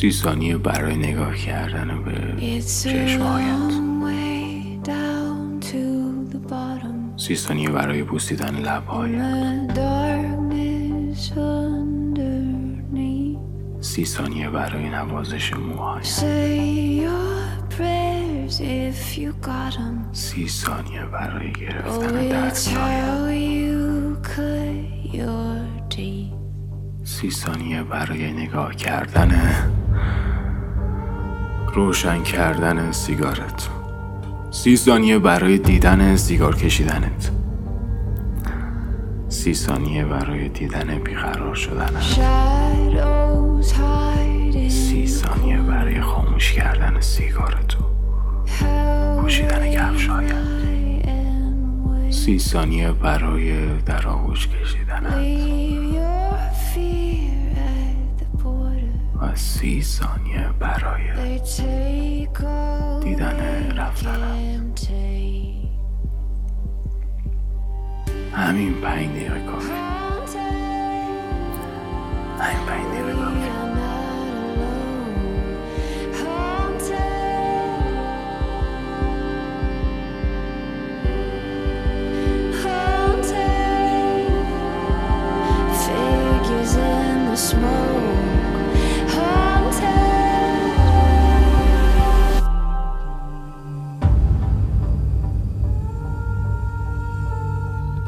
سی ثانیه برای نگاه کردن به چشمهایت سی ثانیه برای بوسیدن لبهایت سی ثانیه برای نوازش موهایت سی ثانیه برای گرفتن دستهایت سی ثانیه برای نگاه کردن روشن کردن سیگارت. سی ثانیه برای دیدن سیگار کشیدنت. سی ثانیه برای دیدن بیقرار شدن. سی ثانیه برای خاموش کردن سیگارتو. پوشیدن کفشایت سی ثانیه برای در آغوش کشیدنت. ثانیه برای دیدن رفتنم. همین پنج دقیقه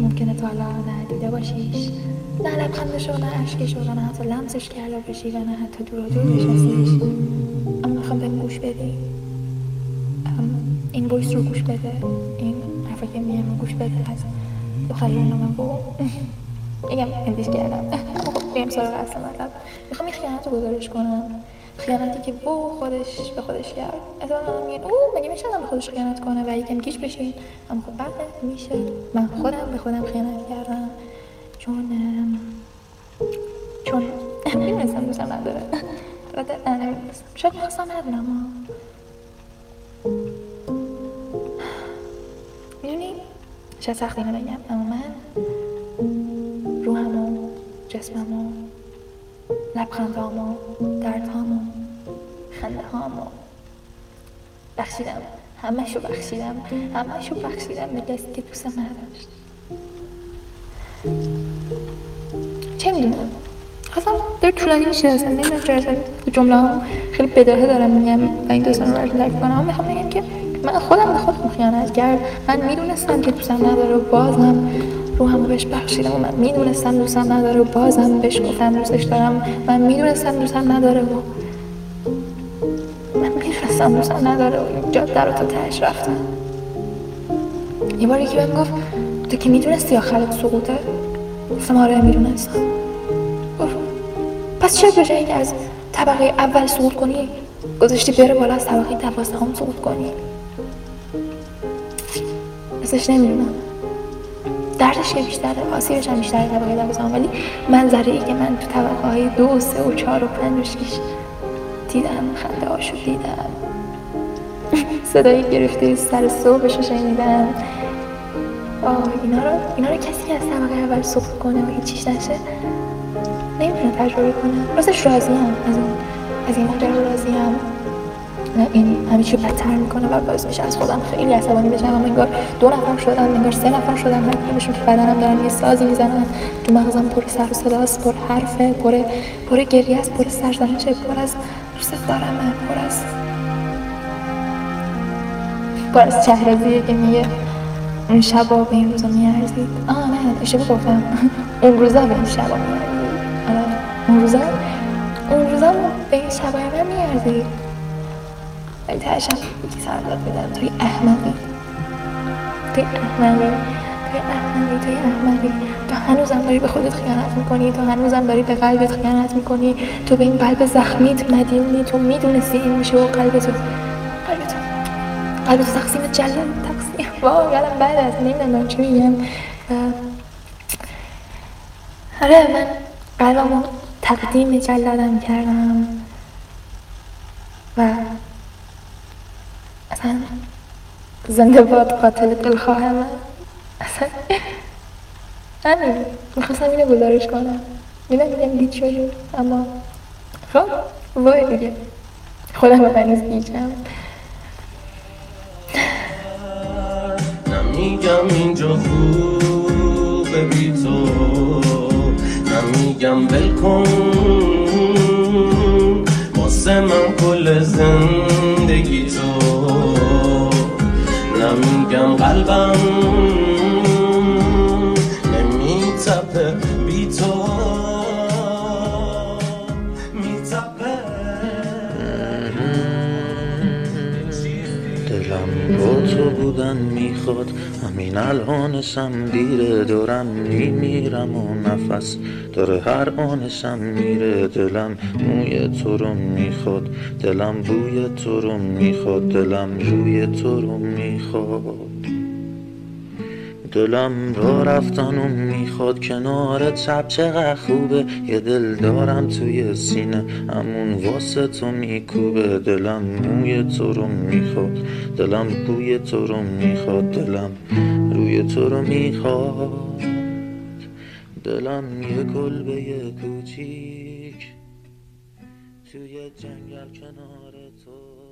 ممکنه تا حالا ندیده باشیش. نه لبخندش نه اشکش و نه حتی لمسش کرده باشی و نه حتی دور دور بشناسیش اما می‌خوام بهم گوش بدی. این وایس رو گوش بده. این حرفا که میگم گوش بده. از دختری نام بو میگم امتیش کردم خب بیم سراغ اصلا مطلب. می‌خوام این خیانت رو گزارش کنم. خیانتی که بو خودش به خودش کرد. اتفاقا میگن او مگه میشه به خودش خیانت کنه؟ و یکم گیش بشین. اما خب بعد میشه. من خودم به خودم خیانت کردم. چون چون می‌دونستم دوستم نداره شاید می‌خواستم ندونم می‌دونی؟ شاید سخت اینو بگم. اما من روحم و جسمم و خنده هام و بخشیدم. همشو بخشیدم. همشو بخشیدم به کسی که دوستم نداشت. چه می‌دونم؟ اصلا در طولانی میشه. اصلا نمی‌دونم چرا اصلا جمله ها خیلی بداهه دارم میگم و این دوستان رو لایف کنم می‌خوام بگم که من خودم به خودم خیانت کرد. من می‌دونستم که دوستم نداره و بازم روحم بهش بخشیدم و من می‌دونستم دوستم نداره و بازم بهش گفتم دوستش دارم. من می‌دونستم دوستم نداره و دوستم نداره و این جاده رو تا تهش رفتم. یه بار یکی بهم گفت تو که می‌دونستی آخرت سقوطه؟ گفتم آره می‌دونستم. گفت پس چرا به جایی که از طبقه اول سقوط کنی گذاشتی بره بالا از طبقه دوازدهم سقوط کنی؟ ازش نمی‌دونم. دردش که بیشتره آسیبش هم بیشتره طبقه دوازدهم ولی منظره ای که من تو طبقه های دو و سه و چهار و پنج و شیش دیدم خنده هاشو دیدم. صدای گرفته سر صبحش رو شنیدم. آه اینا رو اینا رو کسی از طبقه اول سقوط کنه و هیچیش نشه نمی‌تونه تجربه کنه. راستش راضی هم از این از این ماجرا راضی هم این همه چی بدتر می‌کنه و باعث میشه از خودم خیلی عصبانی بشم. اما انگار دو نفر شدن انگار سه نفر شدن. هر کدومشون تو بدنم دارن یه سازی می‌زنن. تو مغزم پر سر و صداست پر حرفه پر پر گریه است پر سرزنشه پر از دوست دارم پر از پر از چهرزیه که میگه اون شبا به این روزا میارزید. آه نه اشتباه گفتم. اون روزا به این شبا میارزید. آره اون روزا؟ اون روزا به این شبای من میارزید. ولی تهشم یکی سر داد بدم. توی احمقی. توی احمقی. احمقی توی احمقی. تو هنوزم داری به خودت خیانت می‌کنی تو هنوزم داری به قلبت خیانت می‌کنی. تو به این قلب زخمیت مدیونی تو می‌دونستی این میشه و قلب تو قلب تو قلب تو تقسیم جلال تقسیم الان بعد از نمی‌دونم چی میگم. آره من قلبمو تقدیم جلادم کردم. و اصلا زنده باد قاتل دلخواه من اصلا همین می‌خواستم اینو گزارش کنم. میدم میگم گیت شدیم اما خب وای دیگه. خودم رو هنوز گیجم. نمیگم اینجا خوبه بی تو. نمیگم بلکن واسه من کل زندگی تو. نمیگم قلبم دلم با تو بودن می‌خواد. همین الانشم دیره دارم میمیرم و نفس داره هر آنشم میره. دلم موی تو رو می‌خواد. دلم بوی تو رو می‌خواد. دلم روی تو رو می‌خواد. دلم را رفتن و می‌خواد کنار چپ چقدر خوبه. یه دل دارم توی سینه همون واسه تو میکوبه. دلم موی تو رو می‌خواد دلم بوی تو رو می‌خواد. دلم روی تو رو می‌خواد. دلم یه کلبه کوچیک توی جنگل کنار تو.